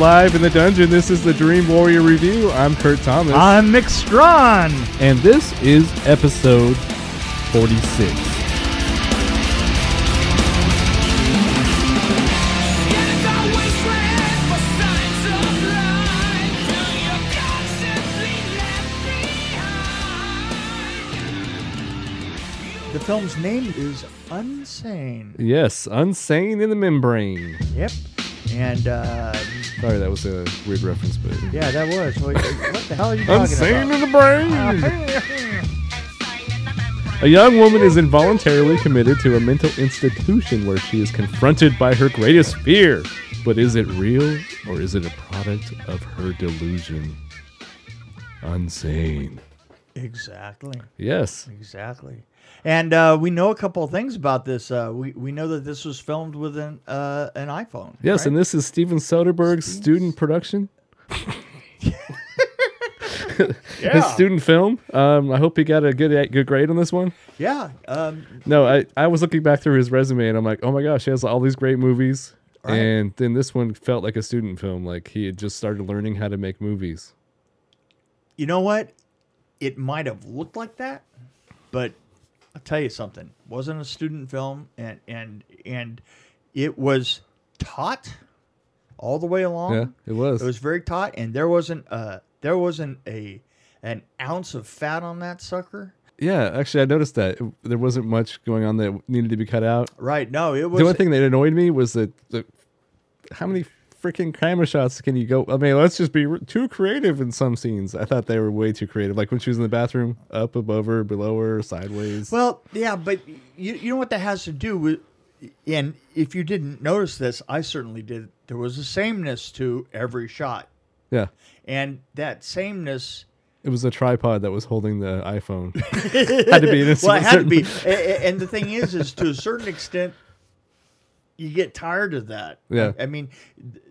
live in the dungeon. This is the Dream Warrior Review. I'm Kurt Thomas. I'm Mick Strawn. and this is episode 46. The film's name is Unsane. Yes, Unsane in the Membrane. Yep. And uh, Sorry, that was a weird reference, but. yeah, that was. What, what the hell are you talking Unsane about? in the brain! A young woman is involuntarily committed to a mental institution where she is confronted by her greatest fear. But is it real or is it a product of her delusion? Unsane. exactly. Yes. Exactly. And uh, we know a couple of things about this. Uh, we, we know that this was filmed with an, uh, an iPhone. Yes, right? and this is Steven Soderbergh's student production. His student film. Um, I hope he got a good good grade on this one. yeah. Um, No, I, I was looking back through his resume and I'm like, oh my gosh, he has all these great movies. Right. And then this one felt like a student film. Like he had just started learning how to make movies. you know what? It might have looked like that, but I'll tell you something. It wasn't a student film, and and and it was taught all the way along. Yeah, it was. It was very taut, and there wasn't a there wasn't a an ounce of fat on that sucker. Yeah, actually, I noticed that It- there wasn't much going on that needed to be cut out. Right? No, it was. the only thing that annoyed me was that the how many freaking camera shots can you go? I mean, let's just be r- too creative in some scenes. I thought they were way too creative. Like when she was in the bathroom, up, above her, below her, sideways. Well, yeah, but you you know what that has to do with, and if you didn't notice this, I certainly did. There was a sameness to every shot, yeah, and that sameness. it was a tripod that was holding the iPhone. had to be in a Well, it had to be, and the thing is, is to a certain extent, you get tired of that. Yeah. I, I mean,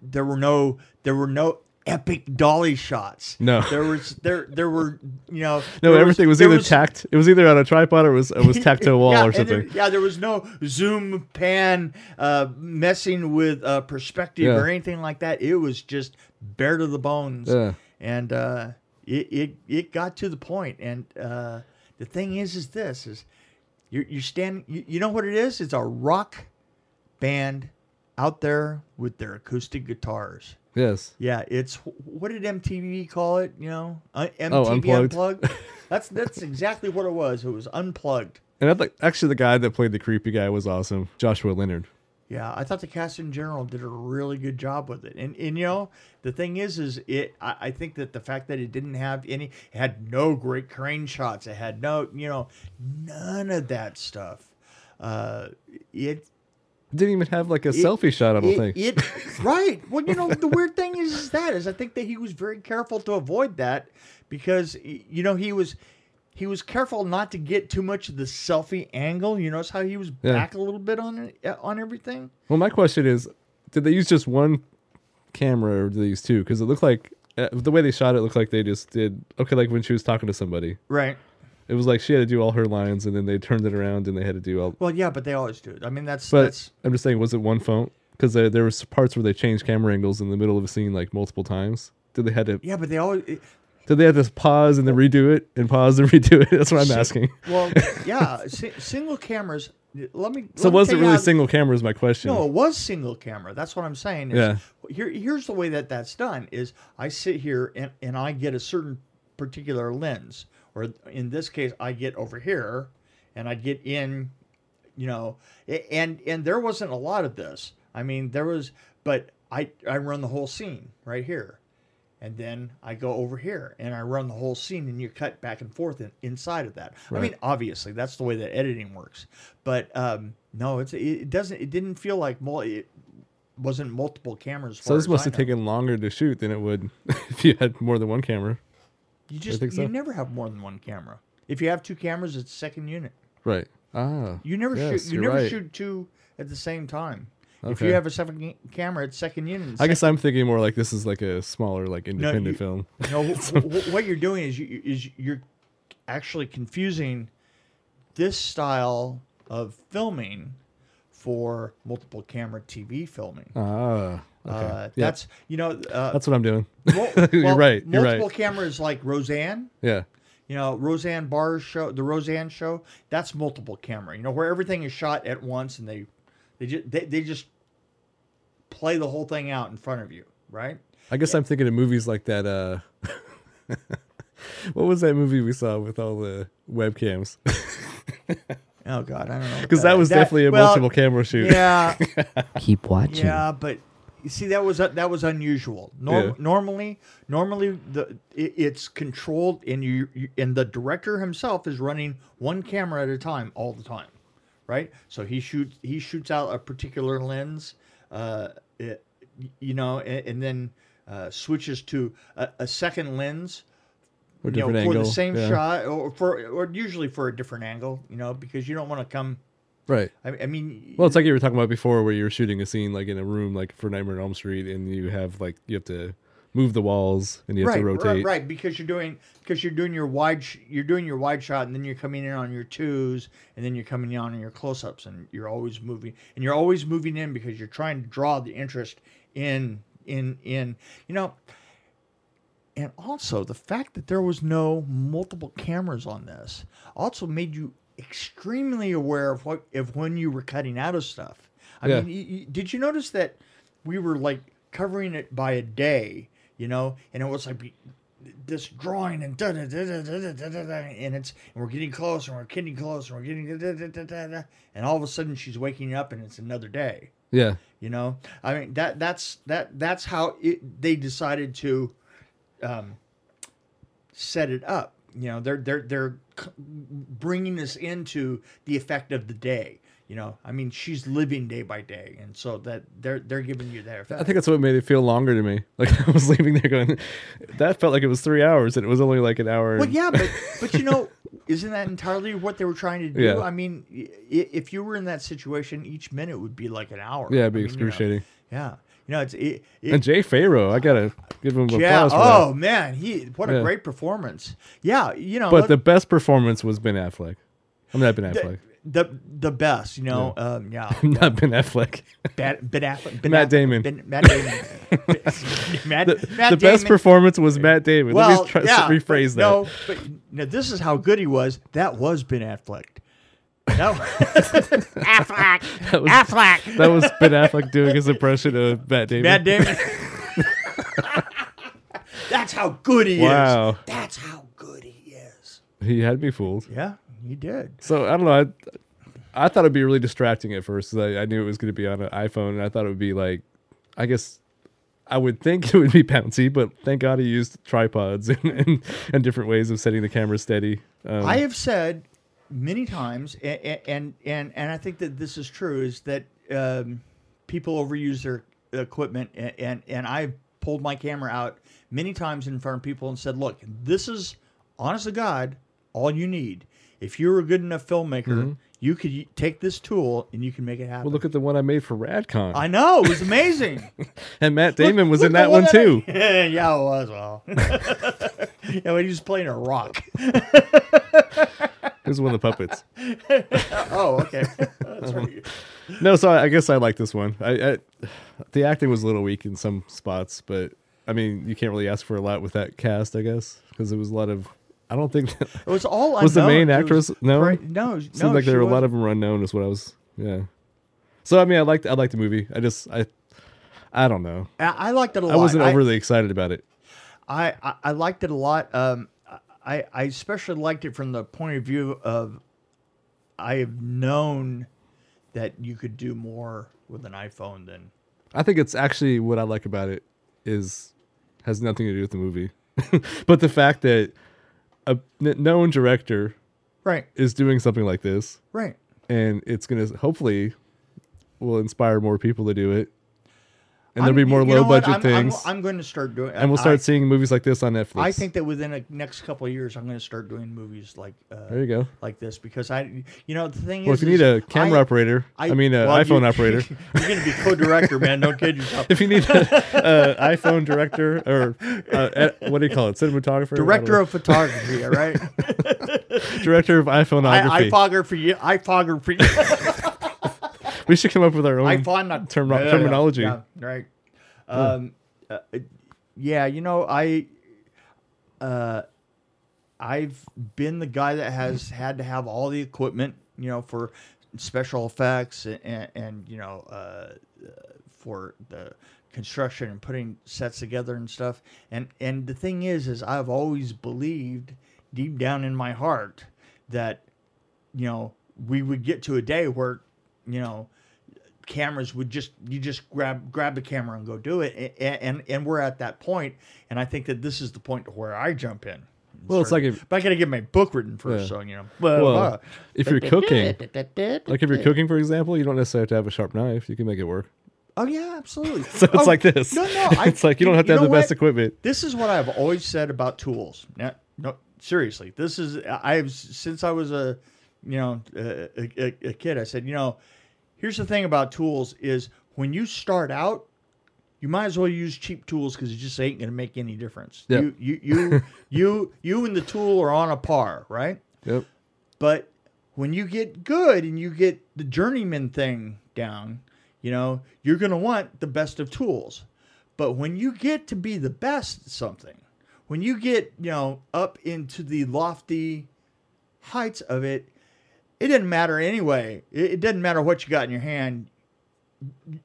there were no, there were no epic dolly shots. No. there was there there were you know No, was- everything was, there either tacked. It was either on a tripod or it was it was tacked to a wall yeah, or something. there- yeah, there was no zoom pan uh, messing with uh, perspective Yeah. or anything like that. It was just bare to the bones. Yeah. And uh, it, it it got to the point. And uh, the thing is, is this is you're you're standing. You, you know what it is? It's a rock band out there with their acoustic guitars. yes. Yeah, it's what did MTV call it? You know, uh, MTV Oh, Unplugged. unplugged. That's that's exactly what it was. It was unplugged. And I thought actually the guy that played the creepy guy was awesome, Joshua Leonard. Yeah, I thought the cast in general did a really good job with it. And and you know, the thing is, is it. I, I think that the fact that it didn't have any, it had no great crane shots. It had no, you know, none of that stuff. Uh, it Didn't even have like a selfie shot. I don't it, think. it right. Well, you know, the weird thing is, is that is I think that he was very careful to avoid that because you know he was he was careful not to get too much of the selfie angle. You notice how he was Yeah. back a little bit on it, uh, on everything. Well, my question is, did they use just one camera or did they use two? Because it looked like uh, the way they shot it looked like they just did okay. Like when she was talking to somebody, Right. It was like she had to do all her lines and then they turned it around and they had to do all. Well, yeah, but they always do it. I mean, that's But that's I'm just saying, was it one phone? Because there, there was parts where they changed camera angles in the middle of a scene like multiple times. Did they had to? yeah, but they always. It, Did they have to pause and then redo it and pause and redo it? That's what I'm asking. well, yeah, si- single cameras. Let me. So let me was it tell you really how- single camera? Is my question. No, it was single camera. That's what I'm saying. Is Yeah. Here, here's the way that that's done: is I sit here and and I get a certain particular lens, or in this case, I get over here, and I get in, you know, and and there wasn't a lot of this. I mean, there was, but I I run the whole scene right here. And then I go over here and I run the whole scene, and you cut back and forth in, inside of that. I mean, obviously that's the way that editing works, but um, no, it's it doesn't. It didn't feel like mul- it wasn't multiple cameras. So this must have taken longer to shoot than it would if you had more than one camera. You just so. you never have more than one camera. If you have two cameras, it's second unit. Right. Ah. You never yes, shoot. You never right. shoot two at the same time. Okay. If you have a second camera, it's second unit. I guess I'm thinking more like this is like a smaller, like independent you- film. No, wh- what you're doing is you is you're actually confusing this style of filming for multiple camera TV filming. Ah. Uh, Yeah. That's you know. Uh, That's what I'm doing. mul- You're right, you're right. Multiple cameras like Roseanne. Yeah. You know, Roseanne Barr's show, the Roseanne show. That's multiple camera. You know, where everything is shot at once and they, they just they, they just play the whole thing out in front of you, right? I guess I'm thinking of movies like that. Uh, what was that movie we saw with all the webcams? Oh God, I don't know. Because that was definitely a well, multiple camera shoot. Yeah, Keep watching. yeah, but you see, that was that was unusual. Norm, Yeah. Normally, normally the it, it's controlled, and you, you and the director himself is running one camera at a time all the time, right? So he shoots he shoots out a particular lens, uh, it, you know, and, and then uh, switches to a, a second lens Or you know, for angle. the same yeah. shot, or for or usually for a different angle, you know, because you don't want to come. Right. I, I mean, Well, it's like you were talking about before, where you're shooting a scene like in a room, like for Nightmare on Elm Street, and you have like you have to move the walls and you have right, to rotate. right, right, because you're doing because you're doing your wide sh- you're doing your wide shot, and then you're coming in on your twos, and then you're coming in on your close ups, and you're always moving, and you're always moving in because you're trying to draw the interest in in in you know. And also the fact that there was no multiple cameras on this also made you extremely aware of what of when you were cutting out of stuff. I Yeah. mean, y- y- did you notice that we were like covering it by a day, you know, and it was like this drawing and da da da da da da da da, and it's and we're getting closer, and we're getting closer, and we're getting da, da, da, da, da, and all of a sudden she's waking up and it's another day. Yeah. You know, I mean that that's that that's how it, they decided to um, set it up. You know, they're they're they're bringing us into the effect of the day. You know, I mean, she's living day by day, and so that they're they're giving you that effect. I think that's what made it feel longer to me. Like I was leaving there going, that felt like it was three hours, and it was only like an hour. Well, and- yeah, but but you know, isn't that entirely what they were trying to do? Yeah. I mean, if you were in that situation, each minute would be like an hour. Yeah, it'd I be mean, you know, excruciating. yeah, you know, it's it, it, And Jay Pharoah, I gotta give him a yeah. applause for Oh man, he what a Yeah. great performance. Yeah, you know, But let- the best performance was Ben Affleck. I'm not Ben Affleck. the the best. You know, um, yeah, not Ben Affleck. Ben, ben Affleck, ben Matt Affleck- Damon. Ben, Matt Damon. Matt, The, Matt the best performance was Matt Damon. Well, Let me try, yeah, rephrase that. No, but no, this is how good he was. That was Ben Affleck. That was, Affleck. That was, Affleck. that was Ben Affleck doing his impression of Matt Damon. Matt Damon. That's how good he Wow. is. That's how good he is. He had me fooled. Yeah, he did. So I don't know. I, I thought it'd be really distracting at first. I, I knew it was going to be on an iPhone, and I thought it would be like, I guess, I would think it would be bouncy, but thank God he used tripods and, and, and different ways of setting the camera steady. Um, I have said many times, and and and, and I think that this is true, is that um, people overuse their equipment, and, and and I've pulled my camera out many times in front of people and said, "Look, this is honest to God, all you need. If you're a good enough filmmaker, you could take this tool and you can make it happen." Mm-hmm. well, look at the one I made for Radcon, I know it was amazing. and Matt Damon was Look in that one I- too. yeah, it was. Well, yeah, he was playing a rock. It was one of the puppets. Oh, okay. That's right. No, so I, I guess I like this one. I, I the acting was a little weak in some spots, but I mean, you can't really ask for a lot with that cast, I guess, because it was a lot of. I don't think that, It was all I Was the main actress no? known? Right, no, seemed no, like there she were a lot of them were unknown. Is what I was. Yeah. So I mean, I liked I liked the movie. I just I I don't know. I, I liked it a lot. I wasn't I- overly excited about it. I, I, I liked it a lot. Um, I, I especially liked it from the point of view of I have known that you could do more with an iPhone than I think it's actually what I like about it is has nothing to do with the movie, but the fact that a known director right, is doing something like this, right. and it's gonna hopefully will inspire more people to do it, and I'm- there'll be more low budget I'm, I'm- things, I'm, going to start doing, and we'll start I, seeing movies like this on Netflix. I think that within the next couple of years, I'm going to start doing movies like uh, there you go. like this because I, you know, the thing Well, is, if you need a camera I- operator, I, mean, an well, iPhone you- operator. You're going to be co-director, man. Don't kid yourself. if you need an iPhone director or uh, what do you call it, cinematographer, Director of photography, all right? director of I, iPhoneography. I you. I fogger for you. We should come up with our own I fond not term- terminology. Yeah, right. Um, uh, yeah, you know, I, uh, I've been the guy that has had to have all the equipment, you know, for special effects and, and, and you know, uh, for the construction and putting sets together and stuff. And and the thing is, is I've always believed deep down in my heart that, you know, we would get to a day where, you know, cameras would just you just grab grab the camera and go do it and and, and we're at that point and i think that this is the point to where i jump in Well, it's like if- but i gotta get my book written first Yeah. so you know blah, Well, blah. if you're cooking, like if you're cooking, for example, you don't necessarily have to have a sharp knife. You can make it work. oh yeah absolutely So it's Oh, like this. no no I, it's like you don't have to have the best equipment. this is what I've always said about tools. Now, no, seriously, this is I've since I was a you know a, a, a kid. I said, you know, here's the thing about tools is when you start out, you might as well use cheap tools because it just ain't gonna make any difference. Yep. You you you you you and the tool are on a par, right? Yep. But when you get good and you get the journeyman thing down, you know, you're going to want the best of tools. But when you get to be the best at something, when you get, you know, up into the lofty heights of it, it doesn't matter anyway. It, it doesn't matter what you got in your hand.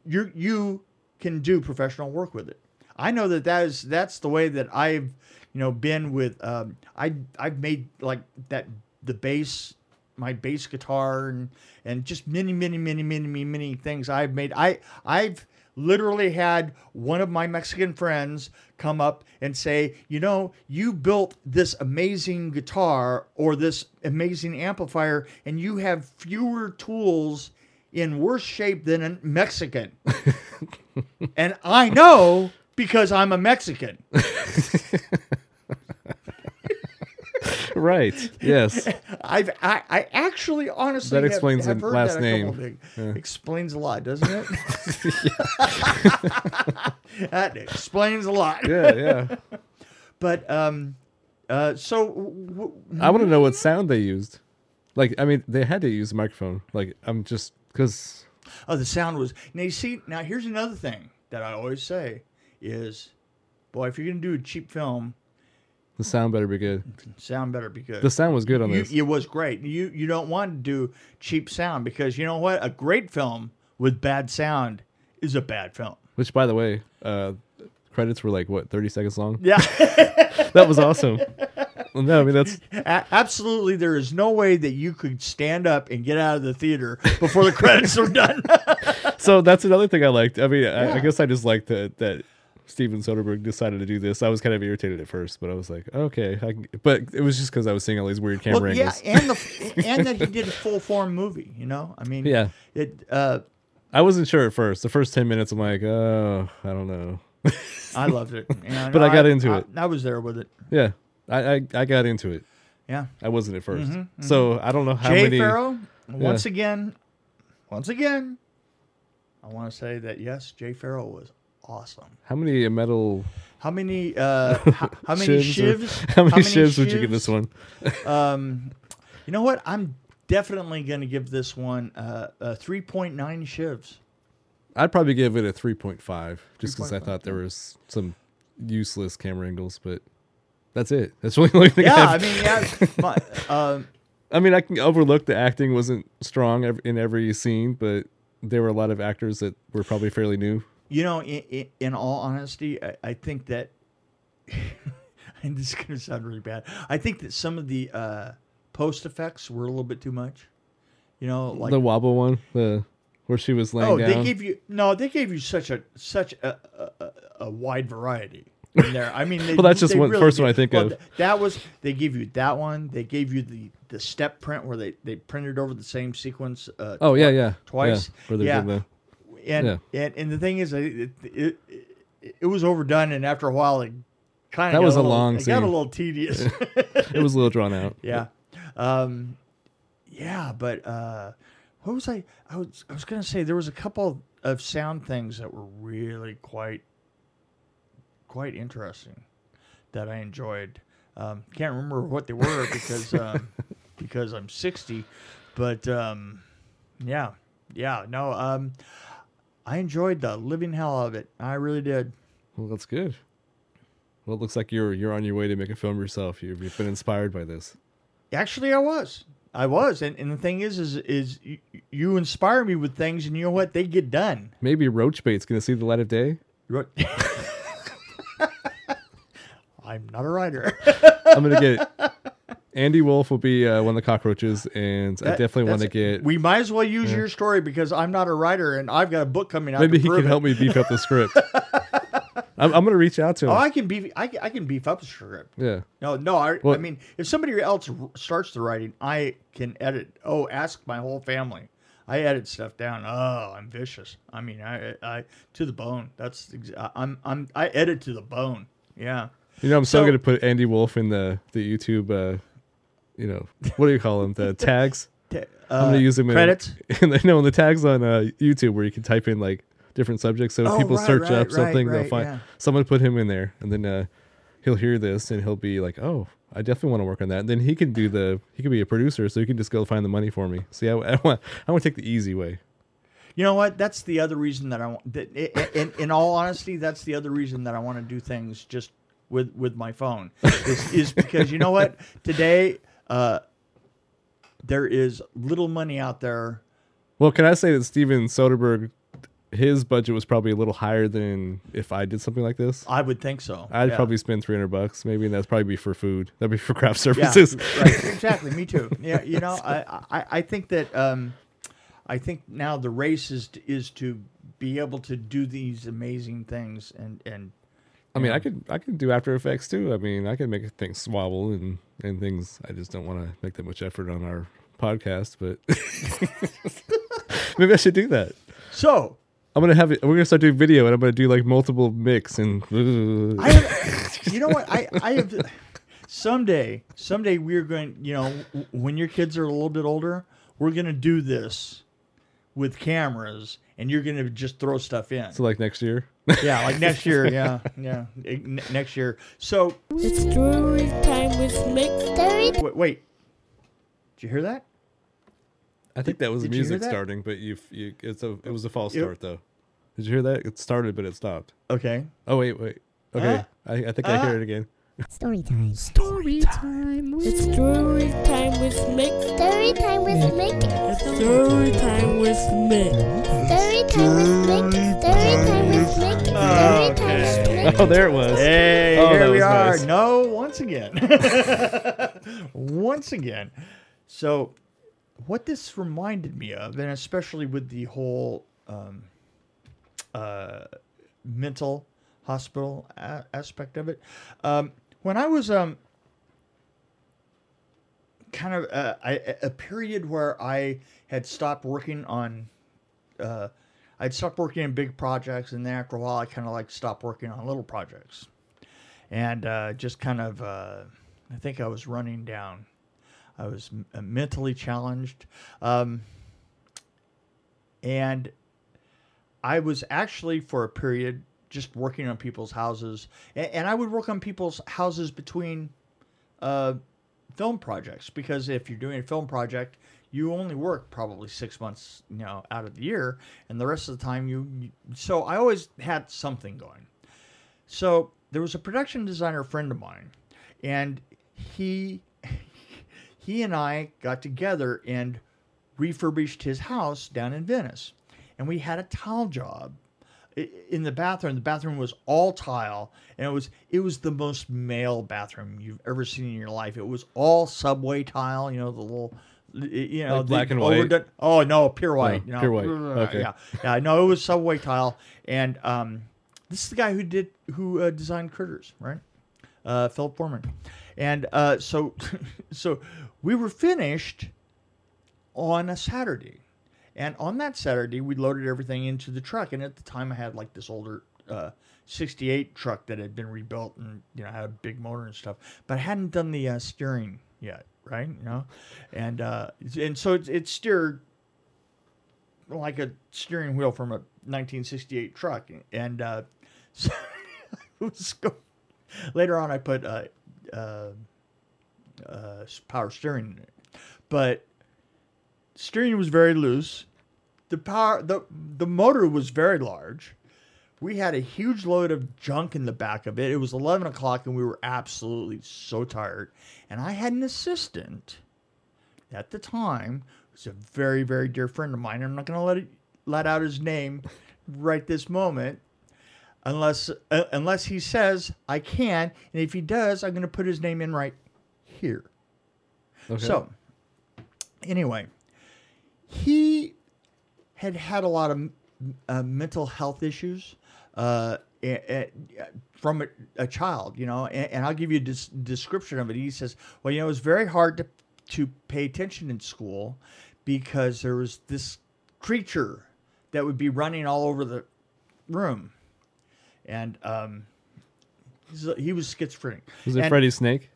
You you can do professional work with it. I know that that is that's the way that I've you know been with um, I I've made like that the bass my bass guitar and and just many many many many many many things I've made I I've literally had one of my Mexican friends come up and say, you know, you built this amazing guitar or this amazing amplifier, and you have fewer tools in worse shape than a Mexican. and I know because I'm a Mexican. Right. Yes. I've I, I actually honestly That explains have the heard last that name. things. Explains a lot, doesn't it? that explains a lot. Yeah. Yeah. But um, uh, so w- I want to know what sound they used. Like, I mean, they had to use a microphone. Like, I'm just because oh, the sound was now. You see, now here's another thing that I always say is, boy, if you're gonna do a cheap film, the sound better be good. sound better be good. The sound was good on you, this. it was great. You you don't want to do cheap sound because you know what? A great film with bad sound is a bad film. Which, by the way, uh, credits were like what 30 seconds long. Yeah, That was awesome. Well, no, I mean that's A- absolutely. There is no way that you could stand up and get out of the theater before the credits are done. so. That's another thing I liked. I mean, I, I guess I just liked that that Steven Soderbergh decided to do this. I was kind of irritated at first, but I was like, okay. I but it was just because I was seeing all these weird camera well, yeah, angles. and the and that he did a full form movie. You know, I mean, Yeah. It. Uh, I wasn't sure at first. The first ten minutes, I'm like, oh, I don't know. I loved it. Yeah, But no, I got into I, it. I was there with it. yeah, I, I I got into it. Yeah. I wasn't at 1st So I don't know how Mm-hmm, Jay many. Pharoah, once again, once again, I want to say that yes, Jay Pharoah was awesome. How many metal How many? Uh, how, how many shivs? or- shivs? how many shivs would you give this one? Um, you know what? I'm definitely going to give this one uh, uh, 3.9 shivs. I'd probably give it a 3.5 just because I thought there was some useless camera angles, but that's it. That's really the only thing I Yeah, I have. mean, yeah. My, um, I mean, I can overlook the acting wasn't strong in every scene, but there were a lot of actors that were probably fairly new. You know, in, in, in all honesty, I, I think that, and this is going to sound really bad. I think that some of the uh, post effects were a little bit too much. You know, like the wobble one, the where she was laying oh, down. they gave you no, they gave you such a such a a, a, wide variety in there. I mean, they, Well, that's just one- really first one. I think Well, of. th- that was they gave you that one. They gave you the the step print where they they printed over the same sequence. Uh, oh yeah, yeah, twice. Yeah, Yeah. And, Yeah. and and the thing is, it it, it, it was overdone, and after a while, it kind of That was a little, long It got a little tedious. it was a little drawn out. yeah, um, yeah, but uh, what was I? I was I was gonna say there was a couple of sound things that were really quite quite interesting that I enjoyed. Um, can't remember what they were because um, because I'm 60, but um, yeah, yeah, no. I enjoyed the living hell of it. I really did. Well, that's good. Well, it looks like you're you're on your way to make a film yourself. You've, you've been inspired by this. Actually, I was. I was, and, and the thing is, is, is you, you inspire me with things, and you know what? They get done. Maybe Roach Bait's gonna see the light of day. Ro- I'm not a writer. I'm gonna get Andy Wolf will be uh, one of the cockroaches, and I definitely want to get. We might as well use your story because I'm not a writer, and I've got a book coming out. Maybe to he can it. help me beef up the script. I'm, I'm gonna reach out to him. Oh, I can beef. I can, I can beef up the script. yeah. No, no. I, I mean, if somebody else starts the writing, I can edit. Oh, ask my whole family. I edit stuff down. Oh, I'm vicious. I mean, I, I to the bone. That's ex- I'm I'm I edit to the bone. Yeah. You know, I'm still So- gonna put Andy Wolf in the the YouTube. Uh, you know, what do you call them? The tags. I'm gonna uh, use them in credits. And they know in the tags on uh, YouTube where you can type in like different subjects. So if Oh, people right, search right, up right, something, they'll find yeah. someone put him in there, and then uh, he'll hear this and he'll be like, "Oh, I definitely want to work on that." And then he can do the he can be a producer, so he can just go find the money for me. See, I, I want I want to take the easy way. You know what? That's the other reason that I want. That, in, in all honesty, that's the other reason that I want to do things just with with my phone. Is, is because you know what? Today, uh, there is little money out there. Well, can I say that Steven Soderbergh, his budget was probably a little higher than if I did something like this. I would think so. I'd Yeah. probably spend 300 bucks maybe, and that's probably be for food. That'd be for craft yeah, services. right. Exactly. Me too. Yeah. You know, I I, I think that um, I think now the race is to, is to be able to do these amazing things and and I mean, Yeah. I could I could do After Effects too. I mean, I could make things swabble and and things. I just don't want to make that much effort on our podcast, but maybe I should do that. so I'm gonna have it. We're gonna start doing video, and I'm gonna do like multiple mix and. I have, you know what? I, I have someday, someday we're going, you know, when your kids are a little bit older, we're going to do this with cameras and you're going to just throw stuff in. so like next year. Yeah, like next year. Yeah, yeah. ne- Next year. So, It's story time with Mick. Story wait, wait. Did you hear that? I think that was did you music that? starting, but you you it's a it was a false Yep. start though. Did you hear that? It started, but it stopped. Okay. Oh wait, wait. Okay, Ah. I, I think I Ah. hear it again. Story time. Story time It's story time with Mick. story time with Mick. It's story time with Mick. Story time with Mick. Story time with Mick. Story time with Mick. Oh, there it was. Hey, Oh, here we are. nice. No, once again. once again. So, what this reminded me of, and especially with the whole um, uh, mental hospital a- aspect of it, um, when I was um, kind of uh, I, a period where I had stopped working on. Uh, I'd stopped working on big projects, and then after a while, I kind of like stopped working on little projects, and uh, just kind of, uh, I think I was running down. I was uh, mentally challenged, um, and I was actually for a period just working on people's houses, and, and I would work on people's houses between uh, film projects because if you're doing a film project, you only work probably six months, you know, out of the year, and the rest of the time you. you so I always had something going. So there was a production designer friend of mine, and he he and I got together and refurbished his house down in Venice, and we had a tile job in the bathroom. The bathroom was all tile, and it was it was the most male bathroom you've ever seen in your life. It was all subway tile, you know, the little, you know, Like the black and white? overdone- Oh no, pure white. Oh, you know, pure white. Okay. Yeah, yeah. No, it was subway tile, and um, this is the guy who did who uh, designed Critters, right? Uh, Philip Foreman, and uh, so so we were finished on a Saturday. And on that Saturday, we loaded everything into the truck. And at the time, I had like this older uh, 68 truck that had been rebuilt and, you know, had a big motor and stuff. But I hadn't done the uh, steering yet, right? You know? And, uh, and so it, it steered like a steering wheel from a 1968 truck. And uh, so later on, I put uh, uh, uh, power steering in it. But steering was very loose the power the the motor was very large. We had a huge load of junk in the back of it. It was eleven o'clock, and we were absolutely so tired. And I had an assistant at the time. who's a very very dear friend of mine. I'm not going to let it let out his name right this moment, unless uh, unless he says I can. And if he does, I'm going to put his name in right here. Okay. So, anyway, he had had a lot of uh, mental health issues uh, a- a- from a, a child, you know, and, and I'll give you a des- description of it. He says, Well, you know, it was very hard to, to pay attention in school because there was this creature that would be running all over the room. And um, he was schizophrenic. was it And- Freddy Snake?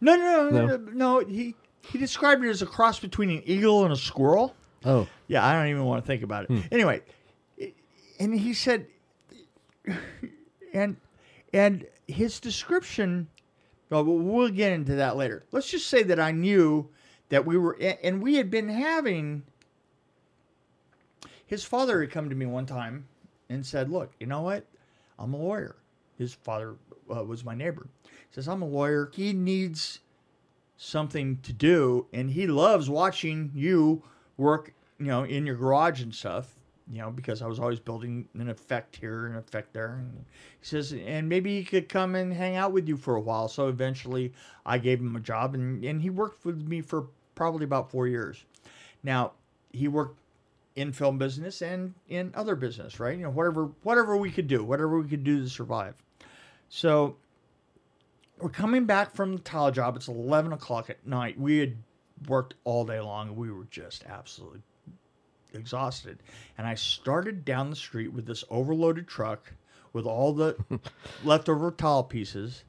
no, no, no, No? no, no. He he described it as a cross between an eagle and a squirrel. Oh, Yeah, I don't even want to think about it. Anyway, and he said, and and his description. Well, we'll get into that later. Let's just say that I knew that we were, and we had been having. His father had come to me one time and said, "Look, you know what? I'm a lawyer." His father uh, was my neighbor. He says, "I'm a lawyer. He needs something to do, and he loves watching you work, you know, in your garage and stuff." You know, because I was always building an effect here and effect there. And he says, and maybe he could come and hang out with you for a while. So eventually, I gave him a job, and and he worked with me for probably about four years. Now, he worked in film business and in other business, right? You know, whatever whatever we could do, whatever we could do to survive. So we're coming back from the tile job. It's eleven o'clock at night. We had worked all day long, and we were just absolutely exhausted. And I started down the street with this overloaded truck with all the leftover tile pieces.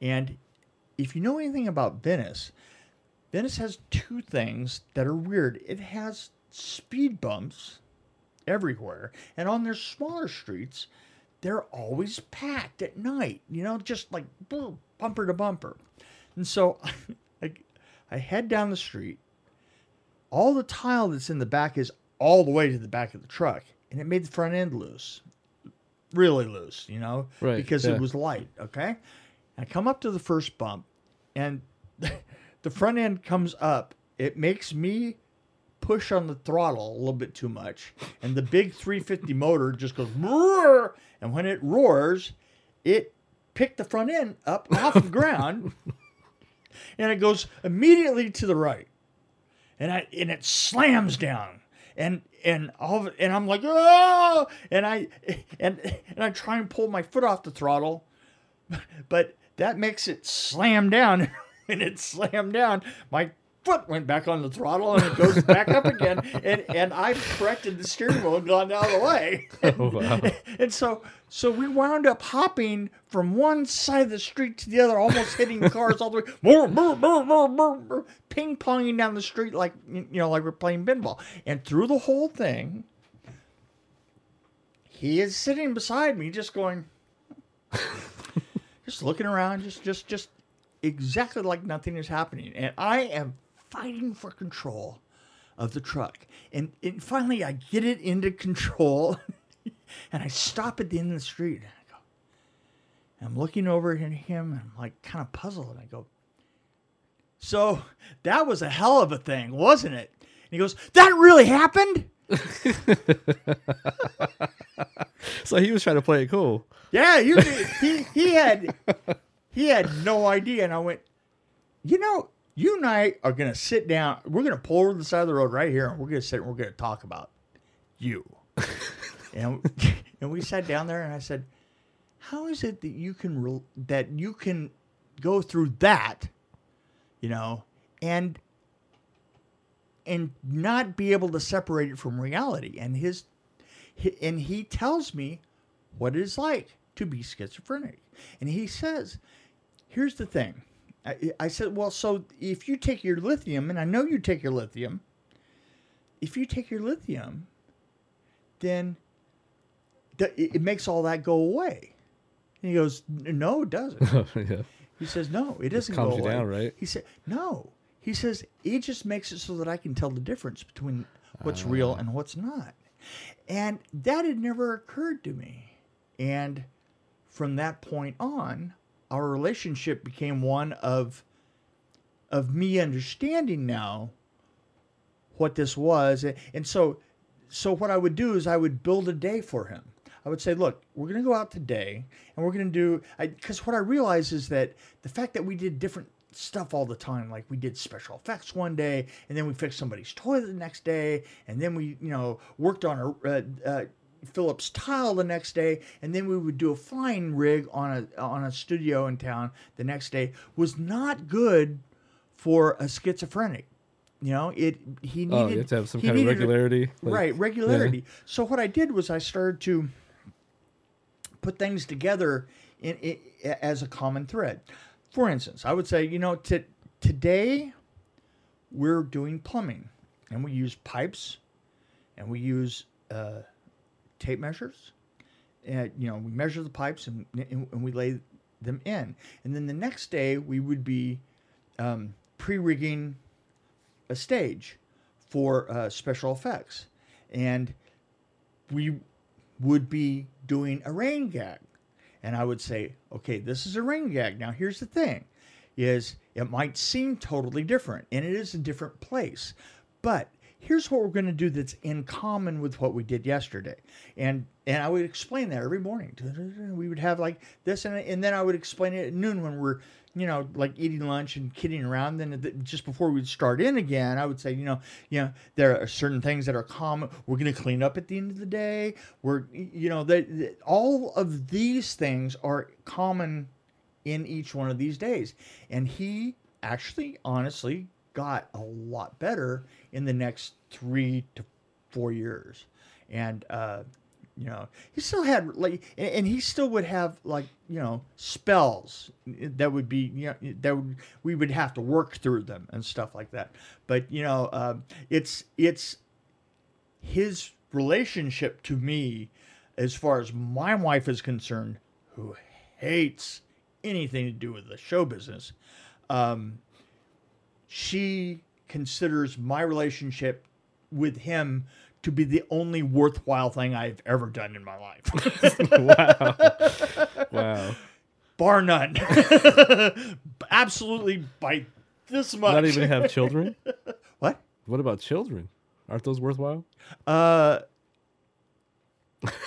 And if you know anything about Venice, Venice has two things that are weird. It has speed bumps everywhere, and on their smaller streets, they're always packed at night. You know, just like boom, bumper to bumper. And so, I, head down the street. All the tile that's in the back is all the way to the back of the truck, and it made the front end loose, really loose. You know, Right, because yeah. it was light. Okay, I come up to the first bump, and the front end comes up. It makes me push on the throttle a little bit too much, and the big 350 motor just goes, roar, and when it roars, it picked the front end up off the ground, and it goes immediately to the right, and I and it slams down, and and all and I'm like, oh, and I and and I try and pull my foot off the throttle, but that makes it slam down. and it slammed down. My foot went back on the throttle and it goes back up again. And and I've corrected the steering wheel and gone out of the way. Oh, wow. And so so we wound up hopping from one side of the street to the other, almost hitting cars all the way, brr, brr, brr, brr, brr, brr, ping ponging down the street like you know, like we're playing pinball. And through the whole thing, he is sitting beside me, just going, just looking around, just just just exactly like nothing is happening. And I am fighting for control of the truck. And, and finally I get it into control and I stop at the end of the street and I go, and I'm looking over at him and I'm like kind of puzzled and I go, so that was a hell of a thing, wasn't it? And he goes, that really happened? so he was trying to play it cool. Yeah, he, he he had he had no idea, and I went, you know, you and I are gonna sit down. We're gonna pull over to the side of the road right here, and we're gonna sit and we're gonna talk about you. and and we sat down there, and I said, how is it that you can re- that you can go through that, you know, and and not be able to separate it from reality? And his and he tells me what it is like to be schizophrenic. And he says, here's the thing. I, I said, well, so if you take your lithium, and I know you take your lithium, if you take your lithium, then th- it it makes all that go away. And he goes, no, it doesn't. yeah. He says, no, it doesn't calms go you away. down, right? He said, no. He says, it just makes it so that I can tell the difference between what's ah. real and what's not. And that had never occurred to me. And from that point on, our relationship became one of of me understanding now what this was. And so so what I would do is I would build a day for him. I would say, look, we're going to go out today and we're going to do, because what I realized is that the fact that we did different stuff all the time, like we did special effects one day and then we fixed somebody's toilet the next day and then we, you know, worked on a, uh, uh, Phillips tile the next day, and then we would do a flying rig on a on a studio in town the next day was not good for a schizophrenic. You know, it he needed Oh, you have to have some kind of needed a- regularity. like- right, regularity. So what I did was I started to put things together in, in as a common thread. For instance, I would say, you know, to, today we're doing plumbing, and we use pipes, and we use uh, tape measures. And you know, we measure the pipes and, and, and we lay them in, and then the next day we would be um, pre-rigging a stage for uh, special effects, and we would be doing a rain gag. And I would say, okay, this is a rain gag. Now here's the thing is it might seem totally different and it is a different place. But here's what we're going to do that's in common with what we did yesterday. And and I would explain that every morning. We would have like this and, and then I would explain it at noon when we're you know, like eating lunch and kidding around. Then just before we'd start in again, I would say, you know, you know, there are certain things that are common. We're going to clean up at the end of the day. We're, you know, that all of these things are common in each one of these days. And he actually, honestly, got a lot better in the next three to four years. And, uh, you know, he still had like, and he still would have like, you know, spells that would be, you know, that would, we would have to work through them and stuff like that. But you know, um, it's it's his relationship to me, as far as my wife is concerned, who hates anything to do with the show business. Um, she considers my relationship with him to be the only worthwhile thing I've ever done in my life, wow. wow. bar none. Absolutely by this much. Not even have children? what? What about children? Aren't those worthwhile? Uh,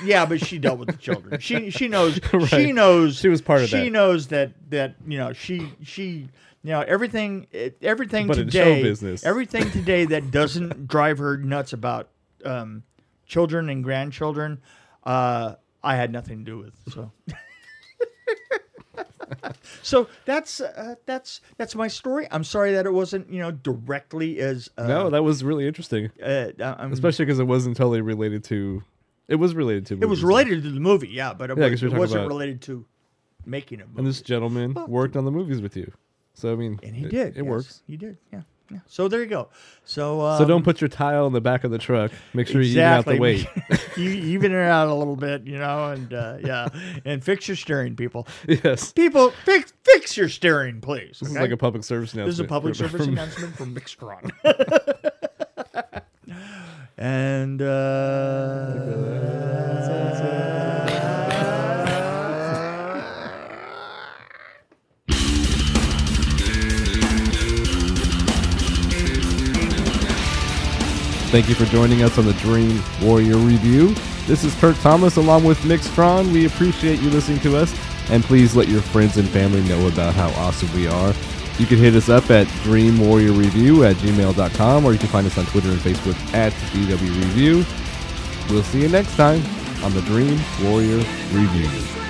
yeah, but she dealt with the children. She she knows she knows She was part of it. she that. knows that that you know she she you know everything everything But today business. everything today that doesn't drive her nuts about um, children and grandchildren. Uh, I had nothing to do with so. so that's uh, that's that's my story. I'm sorry that it wasn't you know directly as uh, no, that was really interesting. uh, I'm, Especially because it wasn't totally related to. It was related to. It was movies. related to the movie, yeah, but it, Yeah, was, it wasn't about- related to making a movie. And this gentleman Well, worked on the movies with you. So, I mean. and he it, did. It yes, works. He did. Yeah. Yeah. So there you go. So um, So don't put your tile in the back of the truck. Make sure you even out the weight. you even it out a little bit, you know, and uh, yeah, and fix your steering, people. yes. People, fix fix your steering, please. This is like a public service announcement. This is a public service from- announcement from Mick Strawn. and Thank you for joining us on the Dream Warrior Review. This is Kurt Thomas along with Mick Strawn. We appreciate you listening to us, and please let your friends and family know about how awesome we are. You can hit us up at Dream Warrior Review at gmail.com, or you can find us on Twitter and Facebook at DW Review. We'll see you next time on the Dream Warrior Review.